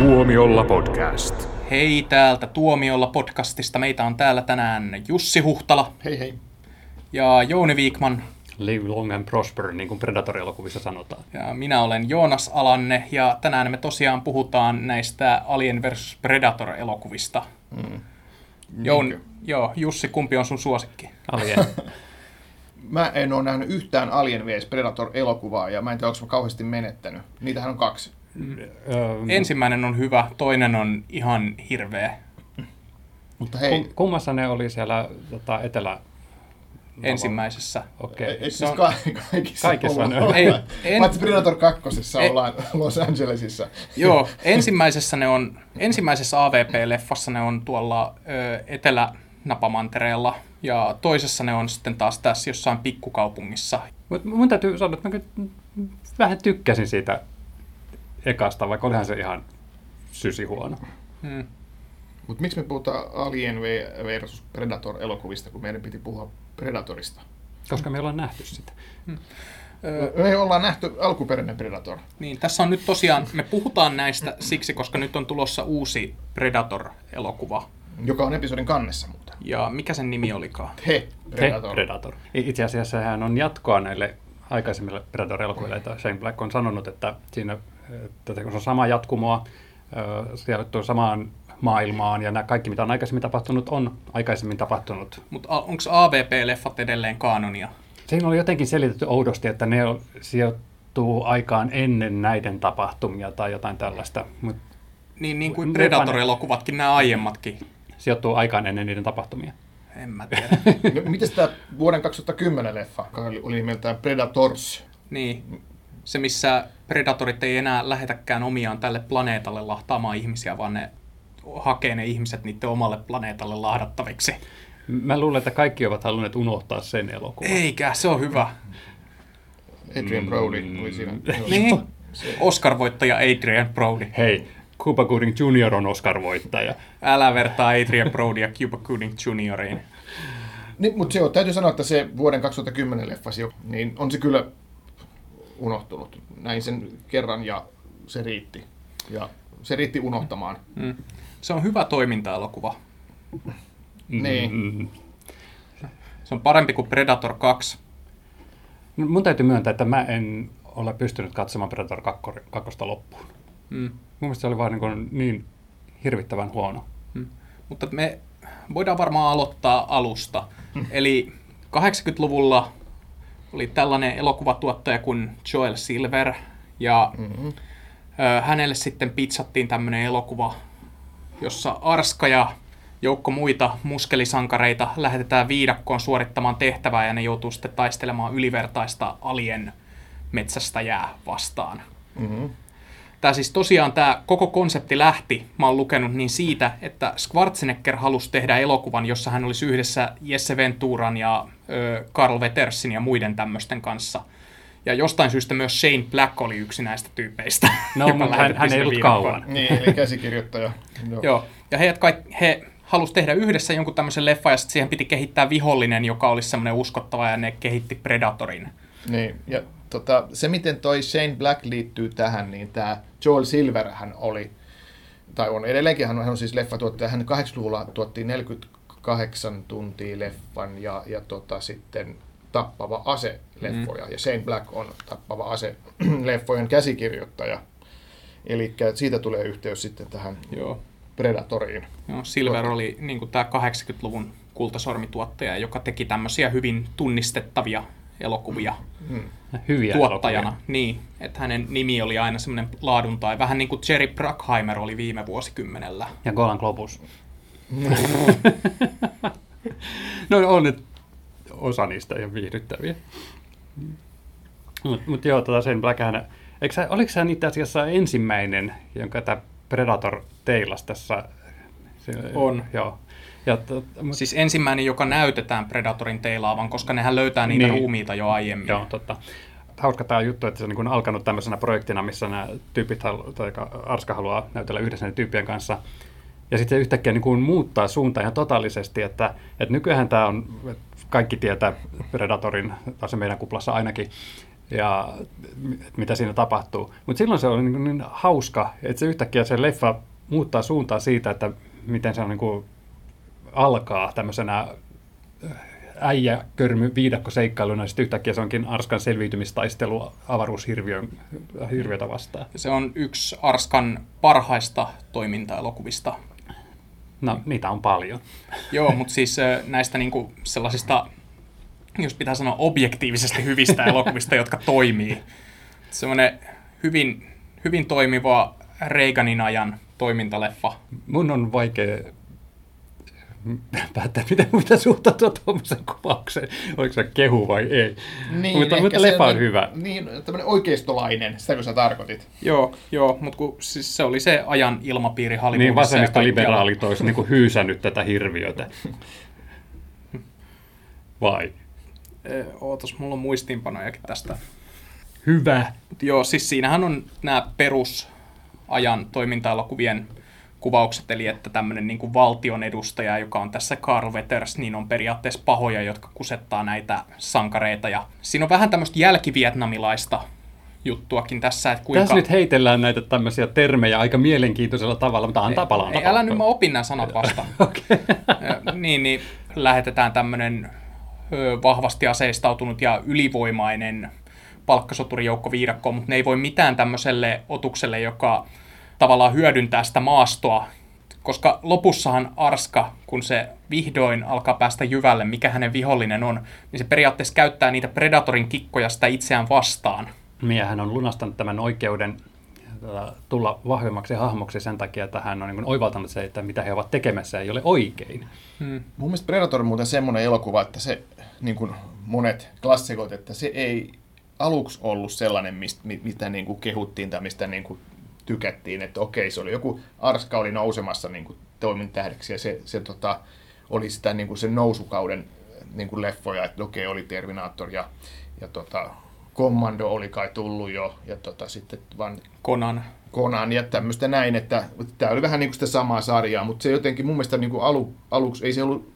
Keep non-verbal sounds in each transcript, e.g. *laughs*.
Tuomiolla podcast. Hei täältä Tuomiolla podcastista. Meitä on täällä tänään Jussi Huhtala Hei hei. ja Jouni Viikman. Live long and prosper, niin kuin Predator-elokuvissa sanotaan. Ja minä olen Joonas Alanne ja tänään me tosiaan puhutaan näistä Alien vs. Predator-elokuvista. Mm. Joun, joo, Jussi, kumpi on sun suosikki? Alien. *laughs* Mä en ole nähnyt yhtään Alien vs Predator-elokuvaa ja mä en tiedä, onko mä kauheasti menettänyt. Niitähän on kaksi. Öö, Ensimmäinen on hyvä, toinen on ihan hirveä. Mutta hei, kum- kummassa ne oli siellä tota, etelä... Ensimmäisessä. Okei. Okay. siis se on- ka- kaikissa, Kaikissa ollaan- on- Ei, en- Paitsi Predator 2. Ei. ollaan Los Angelesissa. Joo, ensimmäisessä ne on, ensimmäisessä AVP-leffassa ne on tuolla ö, Etelä-Napamantereella ja toisessa ne on sitten taas tässä jossain pikkukaupungissa. Mut mun täytyy sanoa, että mä vähän tykkäsin siitä ekasta, vaikka olihan se ihan sysi huono. Hmm. Mutta miksi me puhutaan Alien vs Predator-elokuvista, kun meidän piti puhua Predatorista? Koska me ollaan nähty sitä. Ö, Me ollaan nähty alkuperäinen Predator. niin, tässä on nyt tosiaan, me puhutaan näistä siksi, koska nyt on tulossa uusi Predator-elokuva. joka on episodin kannessa muuten. Ja mikä sen nimi olikaan? He, Predator. Predator. Predator. Itse asiassa hän on jatkoa näille aikaisemmille Predator-elokuville. että Shane Black on sanonut, että siinä se on sama jatkumoa, sijoittuu samaan maailmaan ja nämä kaikki, mitä on aikaisemmin tapahtunut, on aikaisemmin tapahtunut. Mutta onko AVP-leffat edelleen kaanonia? Siinä oli jotenkin selitetty oudosti, että ne on- sijoittuu aikaan ennen näiden tapahtumia tai jotain tällaista, mutta Niin, niin kuin Predator-elokuvatkin, nämä aiemmatkin. sijoittuu aikaan ennen niiden tapahtumia. En mä *laughs* tiedä. No, Miten tämä vuoden 2010 leffa, joka oli- oli nimeltään Predators? Niin, se missä predatorit ei enää lähetäkään omiaan tälle planeetalle lahtaamaan ihmisiä, vaan ne hakee ne ihmiset niiden omalle planeetalle lahdattaviksi. Mä luulen, että kaikki ovat halunneet unohtaa sen elokuvan. Eikä, se on hyvä. Adrian Brody oli siinä. *laughs* Niin, Oscar-voittaja Adrian Brody. Hei, Cuba Gooding Jr. on Oscar-voittaja. Älä vertaa Adrian Brody ja Cuba Gooding Junioriin. Niin, mutta se on, täytyy sanoa, että se vuoden 2010 leffa, niin on se kyllä unohtunut. Näin sen kerran ja se riitti. Ja se riitti unohtamaan. Mm. Se on hyvä toiminta-elokuva. Niin. Mm. Se on parempi kuin Predator 2. Mun täytyy myöntää, että mä en ole pystynyt katsomaan Predator 2 kakkosta loppuun. Mm. Mun mielestä se oli vaan niin, kuin niin hirvittävän huono. Mutta me voidaan varmaan aloittaa alusta. Eli 80-luvulla oli tällainen elokuvatuottaja kuin Joel Silver, ja Mm-hmm. hänelle sitten pizzattiin tämmöinen elokuva, jossa Arska ja joukko muita muskelisankareita lähetetään viidakkoon suorittamaan tehtävää, ja ne joutuu sitten taistelemaan ylivertaista alien metsästäjää vastaan. Mm-hmm. Tämä siis tosiaan tämä koko konsepti lähti, mä oon lukenut niin siitä, että Schwarzenegger halusi tehdä elokuvan, jossa hän olisi yhdessä Jesse Venturan ja ö, Carl Wettersin ja muiden tämmöisten kanssa. Ja jostain syystä myös Shane Black oli yksi näistä tyypeistä. *laughs* No, mutta hän, hän ei ollut kauan. Niin, eli käsikirjoittaja. *laughs* Joo. Joo, ja heidät kaik, he halusi tehdä yhdessä jonkun tämmöisen leffan, ja sitten siihen piti kehittää vihollinen, joka olisi semmoinen uskottava, ja ne kehitti Predatorin. Niin, ja tota, se miten toi Shane Black liittyy tähän, niin tämä Joel Silver hän oli, tai on edelleenkin, hän on, hän on siis leffatuottaja, hän 80-luvulla tuotti 48 tuntia leffan ja, ja tota, sitten Tappava ase-leffoja, mm. ja Shane Black on Tappava ase-leffojen *clears throat* käsikirjoittaja. Eli siitä tulee yhteys sitten tähän Joo. Predatoriin. Joo, Silver oli niin tämä 80-luvun kultasormituottaja, joka teki tämmöisiä hyvin tunnistettavia elokuvia Hyviä tuottajana. elokuvia. Niin, että hänen nimi oli aina semmoinen laadun tai vähän niin kuin Jerry Bruckheimer oli viime vuosikymmenellä. Ja Golan Globus. *laughs* no on nyt osa niistä ihan viihdyttäviä. Mutta mut joo, tota sen Black hän, eikö sä, oliko se itse asiassa ensimmäinen, jonka tämä Predator teilas tässä? Se, On. Joo. Ja, tot, mut, Siis ensimmäinen, joka näytetään Predatorin teilaavan, koska nehän löytää niitä Niin. ruumiita jo aiemmin. Joo, totta. Hauska tämä juttu, että se on niin alkanut tämmöisenä projektina, missä nämä tyypit, halu- tai Arska haluaa näytellä yhdessä näiden tyyppien kanssa. Ja sitten se yhtäkkiä niin kuin muuttaa suuntaa ihan totaalisesti, että, että nykyään tämä on, kaikki tietää Predatorin, tai se meidän kuplassa ainakin, ja mitä siinä tapahtuu. Mutta silloin se on niin, niin hauska, että se yhtäkkiä se leffa muuttaa suuntaa siitä, että miten se on niin kuin alkaa tämmöisenä äijä körmy viidakko seikkailuna, ja sitten yhtäkkiä se onkin Arskan selviytymistaistelu avaruushirviötä vastaan. Se on yksi Arskan parhaista toimintaelokuvista. No, niitä on paljon. Joo, mutta siis näistä niinku sellaisista, jos pitää sanoa objektiivisesti hyvistä *laughs* elokuvista, jotka toimii. Semmoinen hyvin, hyvin toimiva Reaganin ajan toimintaleffa. Mun on vaikea *laughs* päättää, mitä, mitä suhtautua tuommoisen kuvaukseen. Oliko se kehu vai ei. Niin, mutta, mutta leffa on niin, hyvä. Niin, tämmöinen oikeistolainen, sitä kun sä tarkoitit. Joo, joo mutta kun, siis se oli se ajan ilmapiiri Hollywoodissa. Niin, vasemmista liberaalit olisi niin hyysännyt tätä hirviötä. *laughs* Vai? Ootas, mulla on muistiinpanojakin tästä. Hyvä. Mut joo, siis siinähän on nämä perusajan toiminta-elokuvien kuvaukset, eli että tämmöinen niin kuin valtion edustaja, joka on tässä Carl Wetters, niin on periaatteessa pahoja, jotka kusettaa näitä sankareita. Ja siinä on vähän tämmöistä jälkivietnamilaista juttuakin tässä, että kuinka... Tässä nyt heitellään näitä tämmöisiä termejä aika mielenkiintoisella tavalla, mutta antaa palaan. Ei, älä nyt mä opin nämä sanat vasta. *laughs* okay. niin, niin lähetetään tämmöinen vahvasti aseistautunut ja ylivoimainen palkkasoturijoukko viidakkoon, mutta ne ei voi mitään tämmöiselle otukselle, joka tavallaan hyödyntää sitä maastoa, koska lopussahan Arska, kun se vihdoin alkaa päästä jyvälle, mikä hänen vihollinen on, niin se periaatteessa käyttää niitä Predatorin kikkoja sitä itseään vastaan. Miehän on lunastanut tämän oikeuden tota, tulla vahvemmaksi hahmoksi sen takia, että hän on niin oivaltanut se, että mitä he ovat tekemässä ei ole oikein. Hmm. Mun mielestä Predator on muuten semmoinen elokuva, että se, niin kuin monet klassikot, että se ei aluksi ollut sellainen, mistä, mitä niin kuin kehuttiin tai mistä niin kuin tykättiin, että okei, se oli joku, Arska oli nousemassa niin kuin toimintähdeksi ja se, se tota, oli sitä niin kuin sen nousukauden niin kuin leffoja, että okei, oli Terminator ja, ja tota, Commando oli kai tullut jo ja tota, sitten vaan Conan. Conan ja tämmöistä näin, että tämä oli vähän niin kuin sitä samaa sarjaa, mutta se jotenkin mun mielestä niin kuin alu, aluksi ei se ollut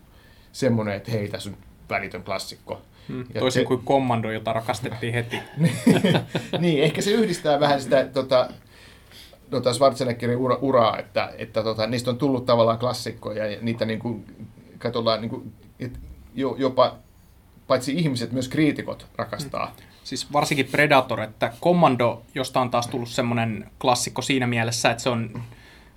semmoinen, että hei, tässä on välitön klassikko. Hmm, toisin se, kuin Commando, jota rakastettiin heti. *laughs* niin, ehkä se yhdistää vähän sitä tota, tota Schwarzeneggerin ura, uraa, että, että tota, niistä on tullut tavallaan klassikkoja ja niitä niin kuin, katsotaan, niin kuin, että jo, jopa paitsi ihmiset, myös kriitikot rakastaa. Hmm. Siis varsinkin Predator, että Commando, josta on taas tullut semmoinen klassikko siinä mielessä, että se on,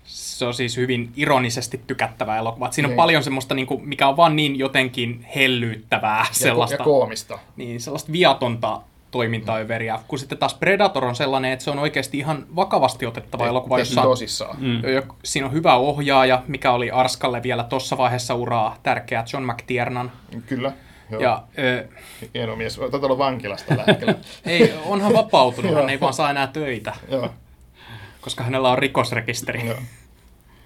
se on siis hyvin ironisesti tykättävä elokuva. siinä on niin. paljon semmoista, niin kuin, mikä on vaan niin jotenkin hellyyttävää. Ja, sellaista, ja koomista. Niin, sellaista viatonta toimintaöveriä, kun sitten taas Predator on sellainen, että se on oikeasti ihan vakavasti otettava Te, elokuva, jossa tosissaan. Mm. siinä on hyvä ohjaaja, mikä oli Arskalle vielä tuossa vaiheessa uraa tärkeä John McTiernan. Kyllä. Joo. Ja, ö, Hieno mies. Olet ollut vankilasta tällä *laughs* ei, onhan vapautunut, hän ei vaan saa enää töitä. Joo. Koska hänellä on rikosrekisteri. Joo.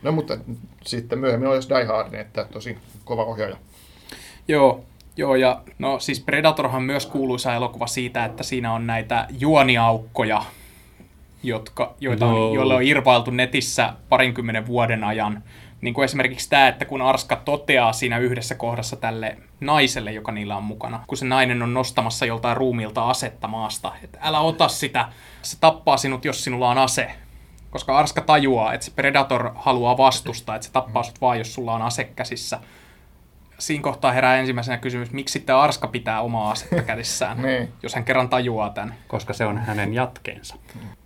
No mutta sitten myöhemmin on jos Die Hard, niin että tosi kova ohjaaja. Joo, Joo, ja no siis Predatorhan myös kuuluisa elokuva siitä, että siinä on näitä juoniaukkoja, jotka, joita no. on, joille on irvailtu netissä parinkymmenen vuoden ajan. Niin kuin esimerkiksi tämä, että kun Arska toteaa siinä yhdessä kohdassa tälle naiselle, joka niillä on mukana, kun se nainen on nostamassa joltain ruumilta asetta maasta, että älä ota sitä, se tappaa sinut, jos sinulla on ase. Koska Arska tajuaa, että se Predator haluaa vastustaa, että se tappaa sinut vaan, jos sulla on ase käsissä siinä kohtaa herää ensimmäisenä kysymys, miksi sitten Arska pitää omaa asetta kädessään, *laughs* niin. jos hän kerran tajuaa tämän. Koska se on hänen jatkeensa.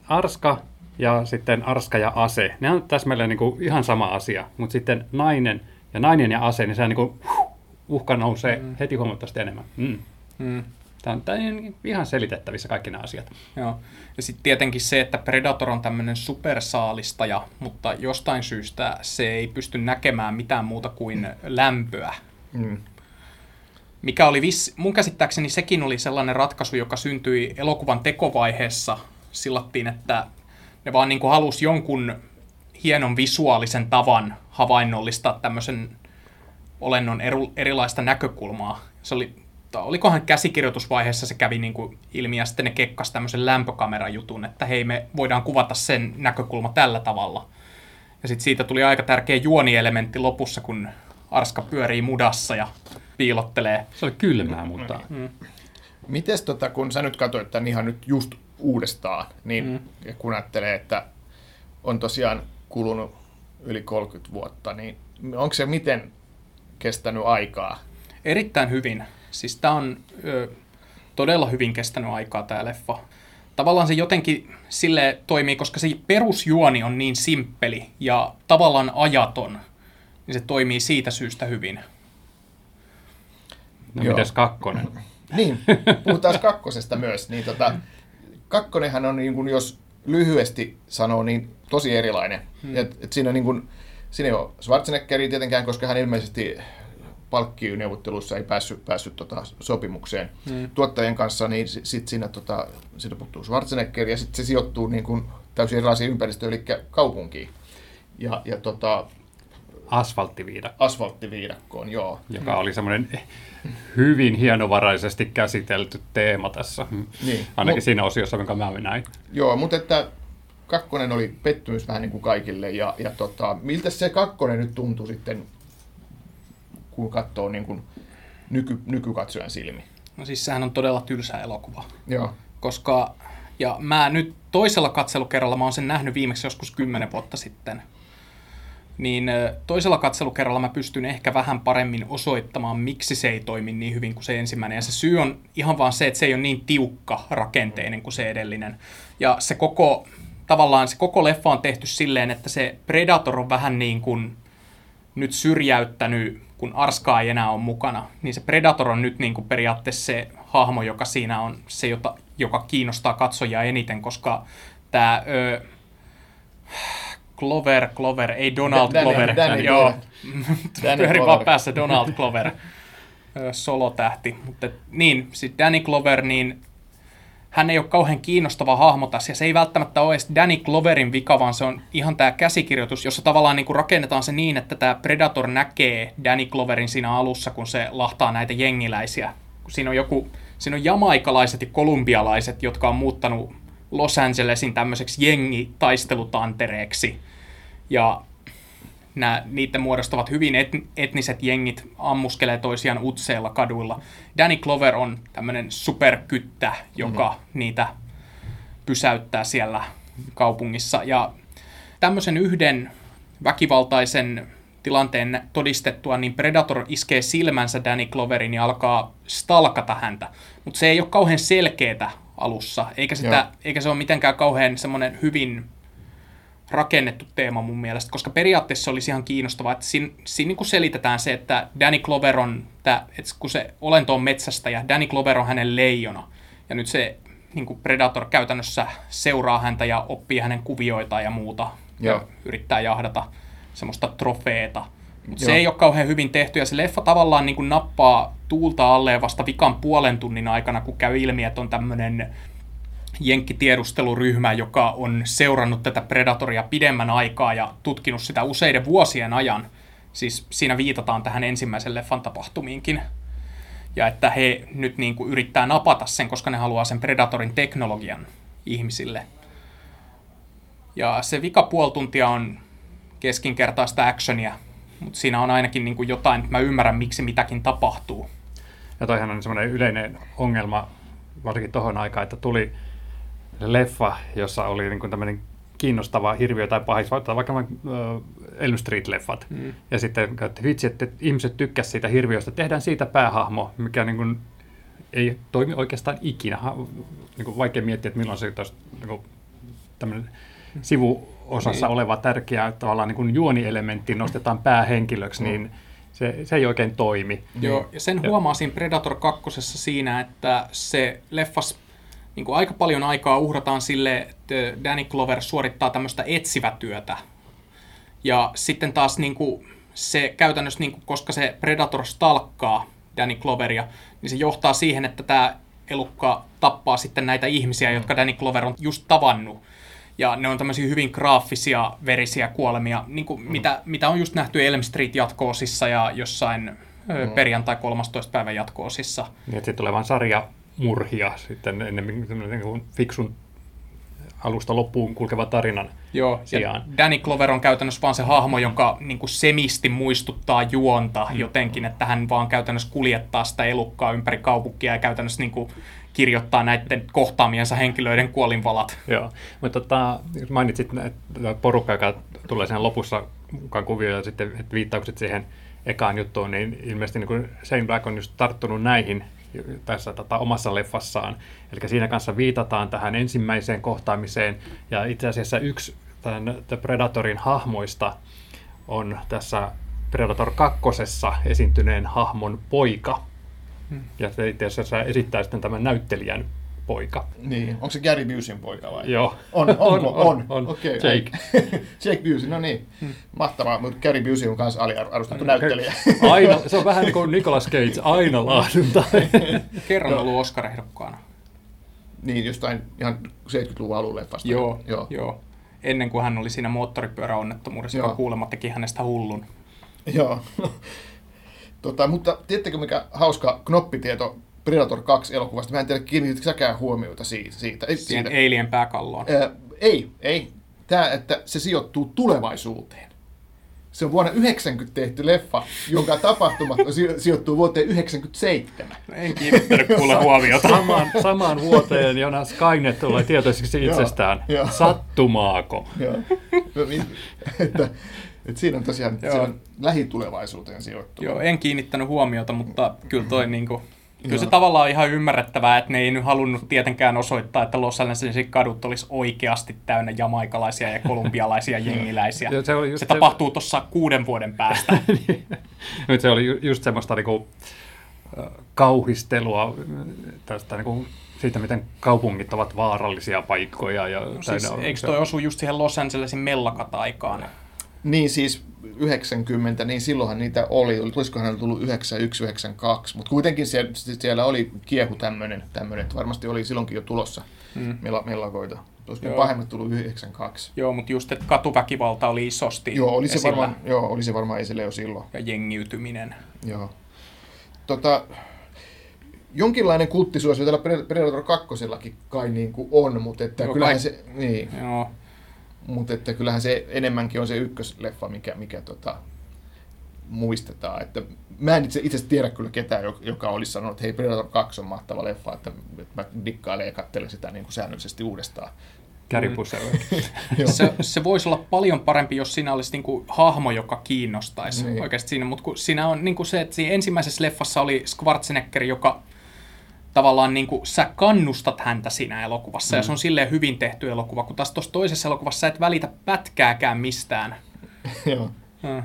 Arska ja sitten Arska ja ase, ne on täsmälleen niin kuin ihan sama asia, mutta sitten nainen ja nainen ja ase, niin se niin kuin, uhka nousee mm. heti huomattavasti enemmän. Mm. Mm. Tämä on, tämä on ihan selitettävissä kaikki nämä asiat. Joo. Ja sitten tietenkin se, että Predator on tämmöinen supersaalistaja, mutta jostain syystä se ei pysty näkemään mitään muuta kuin lämpöä Mm. Mikä oli viss, mun käsittääkseni sekin oli sellainen ratkaisu, joka syntyi elokuvan tekovaiheessa. Sillattiin, että ne vaan niin halusi jonkun hienon visuaalisen tavan havainnollistaa tämmöisen olennon eru, erilaista näkökulmaa. Se oli, olikohan käsikirjoitusvaiheessa se kävi niin kuin ilmi ja sitten ne kekkas tämmöisen lämpökamerajutun, että hei me voidaan kuvata sen näkökulma tällä tavalla. Ja sitten siitä tuli aika tärkeä juonielementti lopussa, kun Arska pyörii mudassa ja piilottelee. Se oli kylmää, mutta... Mm. Mites tota, kun sä nyt katsoit tämän ihan nyt just uudestaan, niin mm. kun ajattelee, että on tosiaan kulunut yli 30 vuotta, niin onko se miten kestänyt aikaa? Erittäin hyvin. Siis tämä on ö, todella hyvin kestänyt aikaa tämä leffa. Tavallaan se jotenkin sille toimii, koska se perusjuoni on niin simppeli ja tavallaan ajaton, niin se toimii siitä syystä hyvin. No Joo. mites kakkonen? Niin, puhutaan kakkosesta myös. Niin tota, kakkonenhan on, niin kuin, jos lyhyesti sanoo, niin tosi erilainen. Hmm. Et, et siinä, niin kuin, siinä ei ole Schwarzeneggeri tietenkään, koska hän ilmeisesti palkkineuvotteluissa ei päässyt, päässyt tota, sopimukseen hmm. tuottajien kanssa, niin sitten siinä, tota, siinä puuttuu Schwarzenegger ja sitten se sijoittuu niin kuin, täysin erilaisiin ympäristöön, eli kaupunkiin. Ja, ja tota, Asfalttiviidakko. Asfalttiviidakkoon, joo. Joka oli semmoinen hyvin hienovaraisesti käsitelty teema tässä, niin. ainakin Mut, siinä osiossa, jonka mä näin. Joo, mutta että kakkonen oli pettymys vähän niin kuin kaikille, ja, ja tota, miltä se kakkonen nyt tuntui sitten, kun katsoo niin kuin nyky, nykykatsojan silmi? No siis sehän on todella tylsä elokuva. Joo. Koska, ja mä nyt toisella katselukerralla, mä oon sen nähnyt viimeksi joskus kymmenen vuotta sitten, niin toisella katselukerralla mä pystyn ehkä vähän paremmin osoittamaan, miksi se ei toimi niin hyvin kuin se ensimmäinen. Ja se syy on ihan vaan se, että se ei ole niin tiukka rakenteinen kuin se edellinen. Ja se koko, tavallaan se koko leffa on tehty silleen, että se Predator on vähän niin kuin nyt syrjäyttänyt, kun Arska ei enää ole mukana, niin se Predator on nyt niin kuin periaatteessa se hahmo, joka siinä on se, jota, joka kiinnostaa katsojia eniten, koska tämä... Ö, Clover, Clover, ei Donald Danny, Clover. Danny, Joo, *laughs* pyöri vaan päässä Donald Clover, solotähti. Mutta niin, sitten Danny Clover, niin hän ei ole kauhean kiinnostava hahmo tässä, ja se ei välttämättä ole edes Danny Cloverin vika, vaan se on ihan tämä käsikirjoitus, jossa tavallaan niin kuin rakennetaan se niin, että tämä Predator näkee Danny Cloverin siinä alussa, kun se lahtaa näitä jengiläisiä. Siinä on joku, siinä on jamaikalaiset ja kolumbialaiset, jotka on muuttanut Los Angelesin tämmöiseksi jengitaistelutantereeksi. Ja nämä, niiden muodostavat hyvin et, etniset jengit ammuskelee toisiaan utseilla kaduilla. Danny Clover on tämmöinen superkyttä, joka mm-hmm. niitä pysäyttää siellä kaupungissa. Ja tämmöisen yhden väkivaltaisen tilanteen todistettua, niin Predator iskee silmänsä Danny Cloverin ja alkaa stalkata häntä. Mutta se ei ole kauhean selkeätä alussa, eikä, sitä, eikä se ole mitenkään kauhean semmoinen hyvin rakennettu teema mun mielestä, koska periaatteessa se olisi ihan kiinnostavaa, että siinä, siinä niin kuin selitetään se, että Danny Clover on, että kun se olento on metsästä ja Danny Clover on hänen leijona, ja nyt se niin kuin Predator käytännössä seuraa häntä ja oppii hänen kuvioitaan ja muuta, Joo. ja yrittää jahdata semmoista trofeeta. Mutta se ei ole kauhean hyvin tehty, ja se leffa tavallaan niin kuin nappaa tuulta alle vasta vikan puolen tunnin aikana, kun käy ilmi, että on tämmöinen jenkkitiedusteluryhmä, joka on seurannut tätä Predatoria pidemmän aikaa ja tutkinut sitä useiden vuosien ajan. Siis siinä viitataan tähän ensimmäisen leffan tapahtumiinkin. Ja että he nyt niin kuin yrittää napata sen, koska ne haluaa sen Predatorin teknologian ihmisille. Ja se vika puoli tuntia on keskinkertaista actionia, mutta siinä on ainakin niin kuin jotain, että mä ymmärrän, miksi mitäkin tapahtuu. Ja toihan on semmoinen yleinen ongelma, varsinkin tuohon aikaan, että tuli leffa, jossa oli niin kuin tämmöinen kiinnostava hirviö tai pahis, tai vaikka uh, Elm Street-leffat. Mm. Ja sitten että vitsi, että ihmiset tykkäsivät siitä hirviöstä, tehdään siitä päähahmo, mikä niin kuin, ei toimi oikeastaan ikinä. Ha, niin kuin vaikea miettiä, että milloin se olisi niin kuin, tämmöinen sivuosassa niin. oleva tärkeä tavallaan niin kuin juonielementti nostetaan päähenkilöksi, mm. niin se, se ei oikein toimi. Joo, ja sen huomaa siinä Predator 2 siinä, että se leffas niin kuin aika paljon aikaa uhrataan sille, että Danny Clover suorittaa tämmöistä etsivätyötä. Ja sitten taas niin kuin se käytännössä, niin kuin, koska se Predator stalkkaa Danny Cloveria, niin se johtaa siihen, että tämä elukka tappaa sitten näitä ihmisiä, jotka Danny Clover on just tavannut. Ja ne on tämmöisiä hyvin graafisia, verisiä kuolemia, niin kuin mm. mitä, mitä on just nähty Elm Street jatkoosissa ja jossain mm. perjantai 13. päivän jatkoosissa. Niin, sitten tulee vaan sarja murhia sitten ennemmin niin kuin fiksun alusta loppuun kulkeva tarinan Joo, sijaan. ja Danny Clover on käytännössä vaan se hahmo, joka niin kuin semisti muistuttaa juonta mm. jotenkin, että hän vaan käytännössä kuljettaa sitä elukkaa ympäri kaupunkia ja käytännössä niin kuin kirjoittaa näiden kohtaamiensa henkilöiden kuolinvalat. Joo, mutta tota, mainitsit että porukka, joka tulee sen lopussa mukaan kuvioon ja sitten viittaukset siihen ekaan juttuun, niin ilmeisesti niin Shane Black on just tarttunut näihin tässä tota, omassa leffassaan. Eli siinä kanssa viitataan tähän ensimmäiseen kohtaamiseen, ja itse asiassa yksi tämän The Predatorin hahmoista on tässä Predator 2. esiintyneen hahmon poika. Hmm. Ja se itse asiassa esittää sitten tämän näyttelijän poika. Niin, onko se Gary Busin poika vai? Joo. On, onko? on, on, on. on. Okei. Jake. *laughs* Jake Busey, no niin. Hmm. Mahtavaa, mutta Gary Busey on myös aliarvostettu näyttelijä. Aina, se on vähän niin kuin Nicolas Cage, aina laadunta. *laughs* Kerran no. ollut Oscar-ehdokkaana. Niin, jostain ihan 70-luvun alun leffasta. Joo, joo. joo. Ennen kuin hän oli siinä moottoripyöräonnettomuudessa, joka kuulemma teki hänestä hullun. Joo. Tota, mutta tiedättekö mikä hauska knoppitieto Predator 2 elokuvasta. Mä en tiedä, kiinnitätkö säkään huomiota siitä. siitä. Ei, siitä. Alien pääkalloon. Ää, ei, ei. Tämä, että se sijoittuu tulevaisuuteen. Se on vuonna 90 tehty leffa, jonka *laughs* tapahtumat sijoittuu vuoteen 97. No en kiinnittänyt kuule huomiota. Samaan, samaan vuoteen Jonas Skynet tulee tietoiseksi itsestään. Joo, Sattumaako? Joo. *laughs* No niin, että, että siinä on tosiaan Joo. on lähitulevaisuuteen sijoittu. Joo, en kiinnittänyt huomiota, mutta kyllä toi niin kuin, Kyllä se tavallaan on ihan ymmärrettävää, että ne ei nyt halunnut tietenkään osoittaa, että Los Angelesin kadut olisi oikeasti täynnä jamaikalaisia ja kolumbialaisia *laughs* jengiläisiä. se, oli just se, se tapahtuu tuossa kuuden vuoden päästä. *laughs* Nyt se oli just semmoista niinku, kauhistelua tästä niinku, siitä, miten kaupungit ovat vaarallisia paikkoja. Ja no, siis, eikö toi osu just siihen Los Angelesin mellakataikaan? Niin siis 90, niin silloinhan niitä oli, olisikohan ne tullut 91, 92, mutta kuitenkin siellä, siellä oli kiehu tämmöinen, tämmöinen, että varmasti oli silloinkin jo tulossa hmm. mellakoita. Olisiko pahemmat tullut 92. Joo, mutta just, että katuväkivalta oli isosti Joo, oli se, varmaan, joo, oli se varmaan esille jo silloin. Ja jengiytyminen. Joo. Tota, jonkinlainen kulttisuosio tällä Predator 2 kai niin kuin on, mutta että joo, kyllähän kai... se... Niin. Joo. Mutta että kyllähän se enemmänkin on se ykkösleffa, mikä, mikä tota, muistetaan. Että mä en itse, itse tiedä kyllä ketään, joka olisi sanonut, että hei Predator 2 on mahtava leffa, että, että mä dikkailen ja katselen sitä niin kuin säännöllisesti uudestaan. *laughs* Se, se voisi olla paljon parempi, jos siinä olisi niinku hahmo, joka kiinnostaisi niin. oikeasti siinä, mutta siinä on niinku se, että siinä ensimmäisessä leffassa oli Schwarzenegger, joka tavallaan niin kuin, sä kannustat häntä siinä elokuvassa, mm. ja se on silleen hyvin tehty elokuva, kun taas tuossa toisessa elokuvassa sä et välitä pätkääkään mistään. *laughs* Joo. Mm.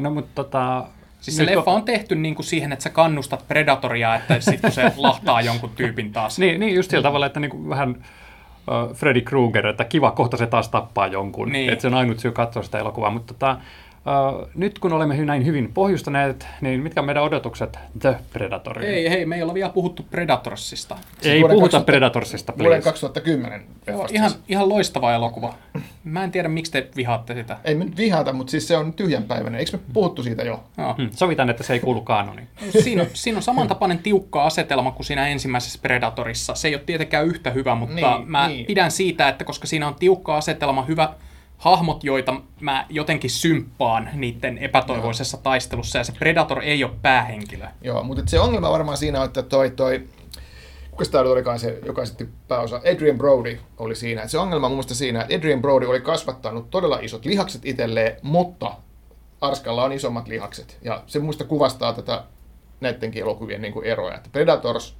No, mutta tota, Siis se leffa on tehty niin kuin siihen, että sä kannustat Predatoria, että sitten se *laughs* lahtaa jonkun tyypin taas. niin, niin, just sillä tavalla, että niin kuin vähän uh, Freddy Krueger, että kiva, kohta se taas tappaa jonkun. Niin. Että se on ainut syy katsoa sitä elokuvaa. Mutta tota, nyt kun olemme näin hyvin pohjustaneet, niin mitkä on meidän odotukset The Predatorille? Ei, hei, me ei ole vielä puhuttu Predatorsista. Siis ei puhuta 2000, Predatorsista, please. Vuoden 2010 Joo, ihan, ihan loistava elokuva. Mä en tiedä, miksi te vihaatte sitä. Ei me nyt vihata, mutta siis se on tyhjänpäiväinen. Eikö me puhuttu siitä jo? Joo. Hmm, sovitaan, että se ei kuulu kanoniin. *laughs* Siinä, on, siinä on samantapainen tiukka asetelma kuin siinä ensimmäisessä Predatorissa. Se ei ole tietenkään yhtä hyvä, mutta niin, mä niin. pidän siitä, että koska siinä on tiukka asetelma, hyvä, hahmot, joita mä jotenkin symppaan niiden epätoivoisessa Joo. taistelussa, ja se Predator ei ole päähenkilö. Joo, mutta se ongelma varmaan siinä on, että toi, toi kuka tämä olikaan se, joka sitten pääosa, Adrian Brody oli siinä. Et se ongelma mun siinä, että Adrian Brody oli kasvattanut todella isot lihakset itselleen, mutta Arskalla on isommat lihakset. Ja se muista kuvastaa tätä näidenkin elokuvien niin kuin eroja. Että Predators,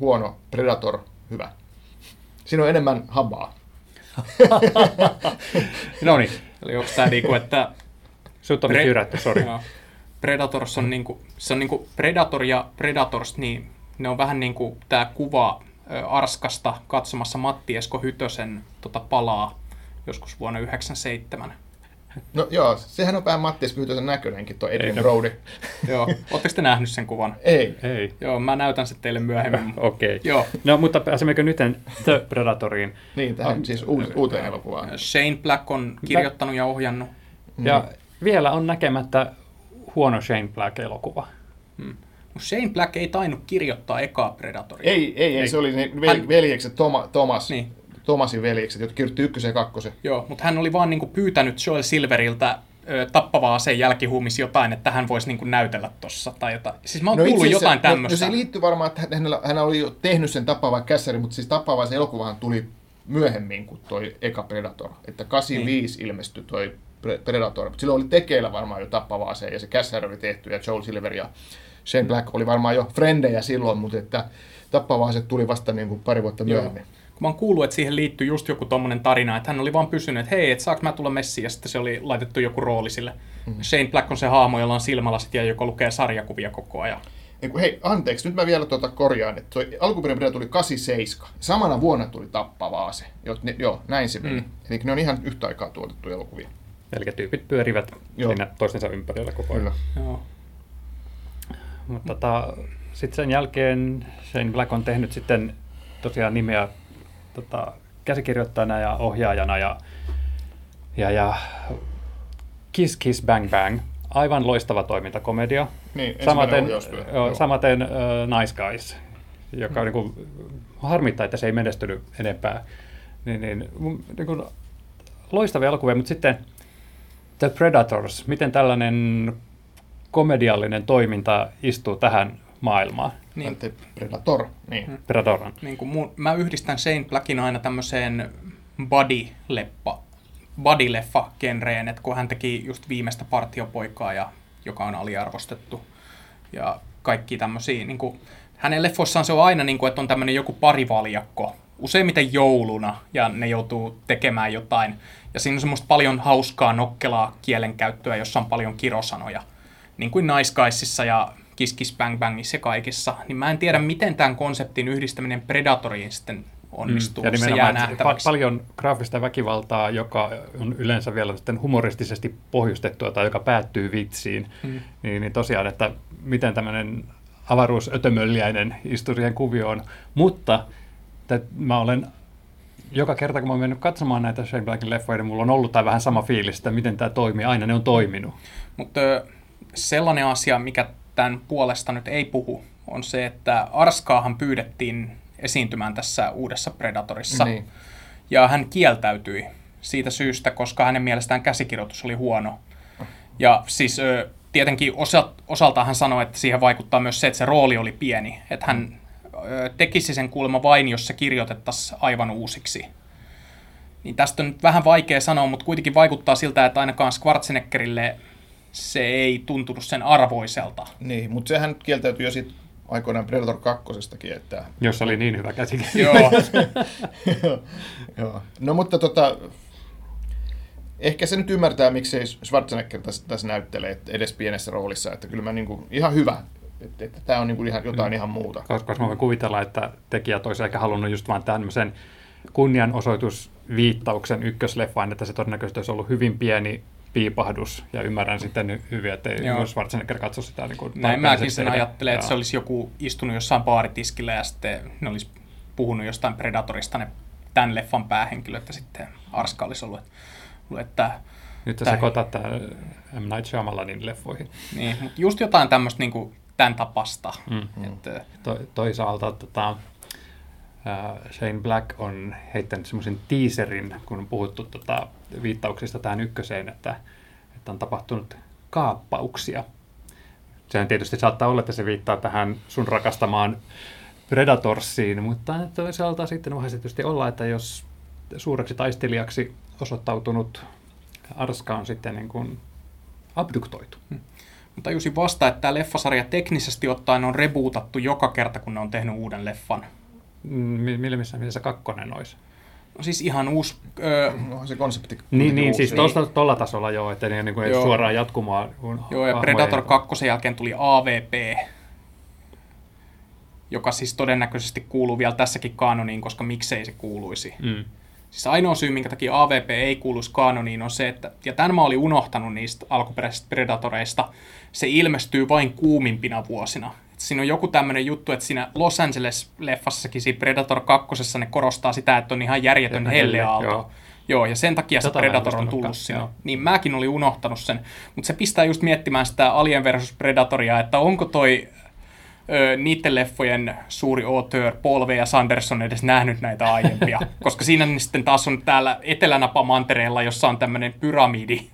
huono, Predator, hyvä. Siinä on enemmän habaa. *laughs* no niin. Eli onko tämä niinku, että... Sut on Pre- jyrätty, sori. Predators on niinku, se on niinku Predator ja Predators, niin ne on vähän niin kuin tämä kuva Arskasta katsomassa Matti Esko Hytösen tota, palaa joskus vuonna 1997. No joo, sehän on vähän Matti Esko Hytösen näköinenkin, tuo Adrian Brody. *laughs* joo, oletteko te nähnyt sen kuvan? Ei. Ei. Joo, mä näytän sen teille myöhemmin. *laughs* Okei. Okay. Joo. No, mutta pääsemmekö nyt The Predatoriin? niin, tähän oh. siis uuteen elokuvaan. Shane Black on kirjoittanut ja ohjannut. Ja mm. vielä on näkemättä huono Shane Black-elokuva. Hmm. Shane Black ei tainnut kirjoittaa ekaa Predatoria. Ei, ei, ei, se oli ne veljekset Toma, Thomas, niin. Thomasin veljekset, jotka kirjoitti ykkösen ja kakkosen. Joo, mutta hän oli vaan niinku pyytänyt Joel Silveriltä ö, tappavaa aseen jälkihuumissa jotain, että hän voisi niinku näytellä tossa tai jotain. Siis mä oon no kuullut jotain no, tämmöistä. No, se liittyy varmaan, että hänellä, hän oli jo tehnyt sen tappava kässäri, mutta siis tappava se elokuvahan tuli myöhemmin kuin toi eka Predator. Että 85 niin. ilmestyi toi Predator, mutta silloin oli tekeillä varmaan jo tappava ase ja se kässäri oli tehty ja Joel Silver ja Shane Black oli varmaan jo frendejä silloin, mutta että tappava ase tuli vasta niin kuin pari vuotta myöhemmin. Joo kun mä oon kuullut, että siihen liittyy just joku tommonen tarina, että hän oli vaan pysynyt, että hei, että saaks mä tulla messiin, ja sitten se oli laitettu joku rooli sille. Mm. Shane Black on se haamo, jolla on silmälasit ja joka lukee sarjakuvia koko ajan. Hei, anteeksi, nyt mä vielä tuota korjaan, että toi alkuperäinen tuli 87. Samana vuonna tuli tappava ase. Jo, ne, joo, näin se meni. Mm. Eli ne on ihan yhtä aikaa tuotettu elokuvia. Eli tyypit pyörivät joo. siinä toistensa ympärillä koko ajan. Joo. Mutta tota, sitten sen jälkeen Shane Black on tehnyt sitten tosiaan nimeä tota, käsikirjoittajana ja ohjaajana ja, ja, ja Kiss Kiss Bang Bang. Aivan loistava toimintakomedia. Niin, samaten, jo, samaten uh, Nice Guys, joka mm. niin kuin, harmittaa, että se ei menestynyt enempää. Niin, niin, niin kuin, loistavia elokuvia, mutta sitten The Predators, miten tällainen komediallinen toiminta istuu tähän maailmaan? Niin. Tai Predator. Niin. Hmm. Predator. Niin kuin mun, mä yhdistän Shane Blackin aina tämmöiseen body-leppa, body-leffa-genreen, että kun hän teki just viimeistä partiopoikaa, ja, joka on aliarvostettu, ja kaikki tämmöisiä, niin kuin, hänen leffoissaan se on aina, niin kuin, että on tämmöinen joku parivaljakko, useimmiten jouluna, ja ne joutuu tekemään jotain, ja siinä on semmoista paljon hauskaa, nokkelaa kielenkäyttöä, jossa on paljon kirosanoja, niin kuin Nice Guysissa ja Kiss Kiss Bang Bangissa ja kaikissa, niin mä en tiedä, miten tämän konseptin yhdistäminen Predatoriin sitten onnistuu. Mm, ja se jää nähtäväksi. Pa- paljon graafista väkivaltaa, joka on yleensä vielä sitten humoristisesti pohjustettua tai joka päättyy vitsiin, mm. niin, niin tosiaan, että miten tämmöinen avaruusötömölliäinen istuu siihen kuvioon. Mutta että mä olen joka kerta, kun mä oon mennyt katsomaan näitä Shane Blackin leffoja, niin mulla on ollut tai vähän sama fiilis, että miten tämä toimii. Aina ne on toiminut. Mutta sellainen asia, mikä tämän puolesta nyt ei puhu, on se, että Arskaahan pyydettiin esiintymään tässä uudessa Predatorissa. Niin. Ja hän kieltäytyi siitä syystä, koska hänen mielestään käsikirjoitus oli huono. Ja siis tietenkin osa, osalta hän sanoi, että siihen vaikuttaa myös se, että se rooli oli pieni. Että hän tekisi sen kuulemma vain, jos se kirjoitettaisiin aivan uusiksi. Niin tästä on nyt vähän vaikea sanoa, mutta kuitenkin vaikuttaa siltä, että ainakaan Schwarzeneggerille se ei tuntunut sen arvoiselta. Niin, mutta sehän kieltäytyi jo sitten aikoinaan Predator 2. Että... Jos oli niin hyvä käsikirja. Joo. *laughs* *laughs* Joo. No mutta tota, ehkä se nyt ymmärtää, miksei Schwarzenegger tässä, tässä näyttelee edes pienessä roolissa. Että kyllä mä niinku, ihan hyvä, että, että tämä on niinku ihan, jotain mm. ihan muuta. Koska mä voin kuvitella, että tekijät olisi ehkä halunnut just vaan tämmöisen kunnianosoitusviittauksen ykkösleffaan, että se todennäköisesti olisi ollut hyvin pieni piipahdus, ja ymmärrän sitten hyvin, että Joo. Schwarzenegger katso sitä niin kuin Näin mäkin sen ajattelen, että se olisi joku istunut jossain baaritiskillä ja sitten ne olisi puhunut jostain Predatorista ne tämän leffan päähenkilöt, ja sitten Arska olisi ollut, että nyt sä sekoitat tämä M. Night Shyamalanin leffoihin. Niin, mutta just jotain tämmöistä niin kuin tämän tapasta. Mm. Että... To, toisaalta tota, Shane Black on heittänyt semmoisen teaserin, kun on puhuttu tota, viittauksista tähän ykköseen, että, että on tapahtunut kaappauksia. Sehän tietysti saattaa olla, että se viittaa tähän sun rakastamaan Predatorsiin, mutta toisaalta sitten voisi tietysti olla, että jos suureksi taistelijaksi osoittautunut Arska on sitten niin kuin abduktoitu. Hmm. Mutta tajusin vasta, että tämä leffasarja teknisesti ottaen on rebootattu joka kerta, kun ne on tehnyt uuden leffan. Millä missä, missä se kakkonen olisi? No siis ihan uusi... Öö, no, se konsepti. Niin, niin siis tuolla tasolla joo, että ne niin kuin ei suoraan jatkumoa. Joo, ja Predator 2 jälkeen tuli AVP, joka siis todennäköisesti kuuluu vielä tässäkin kanoniin, koska miksei se kuuluisi. Mm. Siis ainoa syy, minkä takia AVP ei kuuluisi kanoniin, on se, että, ja tämän mä olin unohtanut niistä alkuperäisistä Predatoreista, se ilmestyy vain kuumimpina vuosina siinä on joku tämmöinen juttu, että siinä Los Angeles-leffassakin, siinä Predator 2. ne korostaa sitä, että on ihan järjetön helleaalto. Joo. Joo, ja sen takia Tätä se Predator on tullut sinne. Niin mäkin olin unohtanut sen. Mutta se pistää just miettimään sitä Alien versus Predatoria, että onko toi ö, niiden leffojen suuri auteur Paul V. Sanderson edes nähnyt näitä aiempia, *laughs* koska siinä sitten taas on täällä Etelänapa-mantereella, jossa on tämmöinen pyramidi.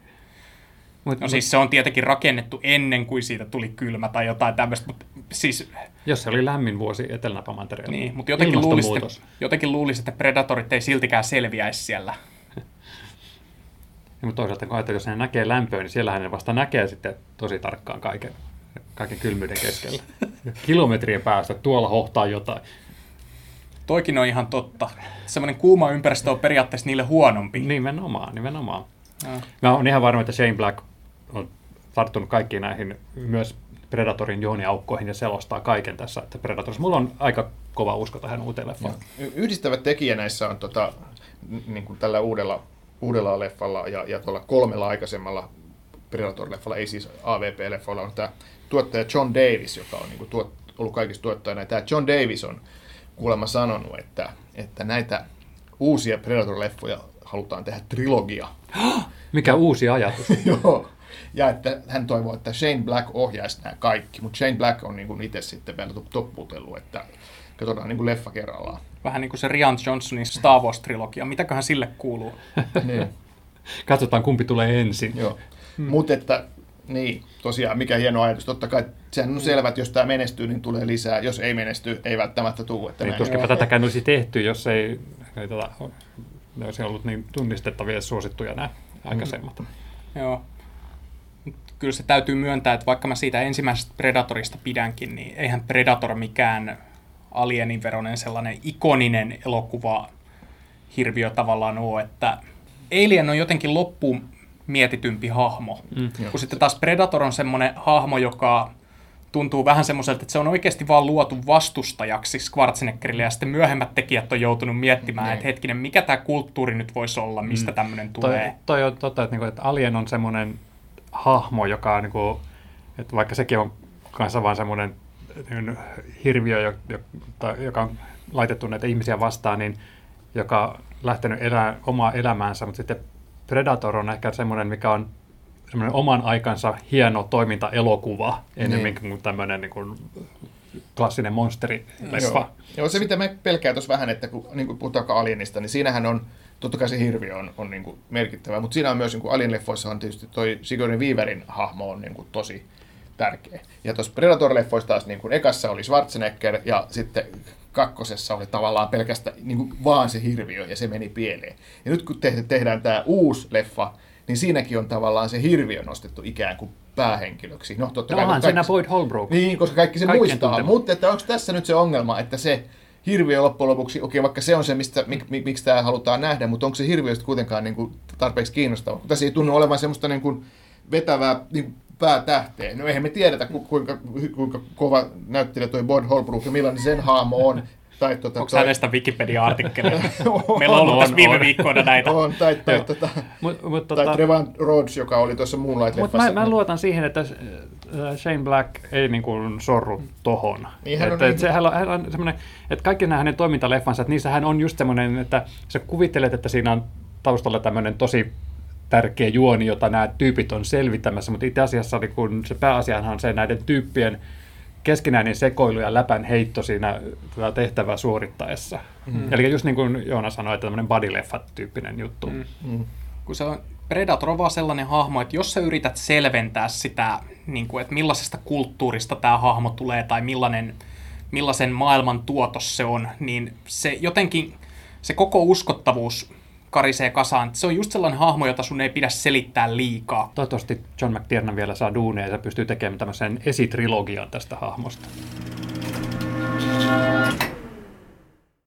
Mut, No siis se on tietenkin rakennettu ennen kuin siitä tuli kylmä tai jotain tämmöistä, mutta siis Jos se oli lämmin vuosi Etelänapamantereella. niin, mutta jotenkin luulisi, että, jotenkin luulisi, että Predatorit ei siltikään selviäisi siellä. Ja, mutta toisaalta kun ajattelee, jos ne näkee lämpöä, niin siellähän ne vasta näkee sitten tosi tarkkaan kaiken, kaiken kylmyyden keskellä. Kilometrien päästä tuolla hohtaa jotain. Toikin on ihan totta. Semmoinen kuuma ympäristö on periaatteessa niille huonompi. Nimenomaan, nimenomaan. Joo. Mä oon ihan varma, että Shane Black on tarttunut kaikkiin näihin myös Predatorin juoniaukkoihin ja selostaa kaiken tässä. Että Predators, mulla on aika kova usko tähän uuteen leffaan. Y- Yhdistävä tekijä näissä on tota, niin kuin tällä uudella, uudella leffalla ja, ja tuolla kolmella aikaisemmalla Predator-leffalla, ei siis AVP-leffalla, on tämä tuottaja John Davis, joka on niin kuin tuot, ollut kaikista tuottajana. Tämä John Davis on kuulemma sanonut, että, että näitä uusia Predator-leffoja halutaan tehdä trilogia. *gasps* Mikä uusi ajatus? *laughs* Joo. Ja että hän toivoo, että Shane Black ohjaisi nämä kaikki, mutta Shane Black on niin kuin itse sitten vielä topputellut, että katsotaan niin kuin leffa kerrallaan. Vähän niin kuin se Rian Johnsonin Star Wars-trilogia. Mitäköhän sille kuuluu? *laughs* niin. Katsotaan, kumpi tulee ensin. Joo. Hmm. Mutta että, niin, tosiaan, mikä hieno ajatus. Totta kai sehän on selvä, että jos tämä menestyy, niin tulee lisää. Jos ei menesty, ei välttämättä tule. Että Niin, tuskinpä tätäkään olisi tehty, jos ei, ei tota, ne olisi ollut niin tunnistettavia ja suosittuja nämä aikaisemmat. Joo. Kyllä se täytyy myöntää, että vaikka mä siitä ensimmäisestä Predatorista pidänkin, niin eihän Predator mikään alienin veronen sellainen ikoninen elokuva hirviö tavallaan ole, että Alien on jotenkin loppuun mietitympi hahmo, mm. kun sitten taas Predator on semmoinen hahmo, joka tuntuu vähän semmoiselta, että se on oikeasti vaan luotu vastustajaksi Schwarzeneggerille, ja sitten myöhemmät tekijät on joutunut miettimään, Niin. että hetkinen, mikä tämä kulttuuri nyt voisi olla, mistä tämmöinen Toi, tulee. toi on totta, että, niinku, että Alien on semmoinen hahmo, joka on, niinku, että vaikka sekin on kanssa vaan semmoinen niin hirviö, joka on laitettu näitä ihmisiä vastaan, niin joka on lähtenyt elää omaa elämäänsä, mutta sitten Predator on ehkä semmoinen, mikä on semmoinen oman aikansa hieno toimintaelokuva, enemmän kuin tämmöinen niin kuin klassinen monsterileffa. Joo. Joo, se mitä me pelkää tuossa vähän, että kun niin kuin puhutaan Alienista, niin siinähän on, totta kai se hirviö on, on niin kuin merkittävä, mutta siinä on myös niin kuin Alien-leffoissa on tietysti toi Sigourney Weaverin hahmo on niin kuin tosi tärkeä. Ja tuossa Predator-leffoissa taas niin kuin ekassa oli Schwarzenegger ja sitten kakkosessa oli tavallaan pelkästään niin kuin vaan se hirviö ja se meni pieleen. Ja nyt kun te- tehdään tämä uusi leffa, niin siinäkin on tavallaan se hirviö nostettu ikään kuin päähenkilöksi. No, totta No kai, onhan mutta siinä kaikki- Boyd Holbrook. niin, koska kaikki se Kaikkien muistaa. Mutta että onko tässä nyt se ongelma, että se hirviö loppujen lopuksi, okei, vaikka se on se, mistä, mik, mik, miksi tämä halutaan nähdä, mutta onko se hirviö kuitenkaan niin kuin, tarpeeksi kiinnostava? Kun Tässä ei tunnu olevan semmoista niin kuin, vetävää niin kuin, päätähteä. No eihän me tiedetä, ku, kuinka, kuinka kova näyttelijä toi Boyd Holbrook ja millainen sen haamo on. Tai, tota, Onko toi- hänestä Wikipedia-artikkeleja? *laughs* Meillä on ollut on, tässä viime on. viikkoina näitä. on, tai, tai, tota, Mut, mut, tai tota, Trevan Rhodes, joka oli tuossa Moonlight-leffassa. Mutta mä, mä luotan siihen, että äh, Shane Black ei niin kuin sorru tohon. Niin, hän on että, niin- että se, hän on, hän on semmoinen, että kaikki nämä hänen toimintaleffansa, että niissä hän on just semmoinen, että sä kuvittelet, että siinä on taustalla tämmöinen tosi tärkeä juoni, jota nämä tyypit on selvittämässä, mutta itse asiassa niin kun se pääasiahan on se näiden tyyppien keskinäinen sekoilu ja läpän heitto siinä tätä tehtävää suorittaessa. Mm. Eli just niin kuin Joona sanoi, että tämmöinen body-leffa-tyyppinen juttu. Mm. Mm. kun se on, Predator on vaan sellainen hahmo, että jos sä yrität selventää sitä, niin kuin, että millaisesta kulttuurista tämä hahmo tulee tai millainen, millaisen maailman tuotos se on, niin se jotenkin, se koko uskottavuus karisee kasaan. Se on just sellainen hahmo, jota sun ei pidä selittää liikaa. Toivottavasti John McTiernan vielä saa duunia ja pystyy tekemään tämmöisen esitrilogian tästä hahmosta.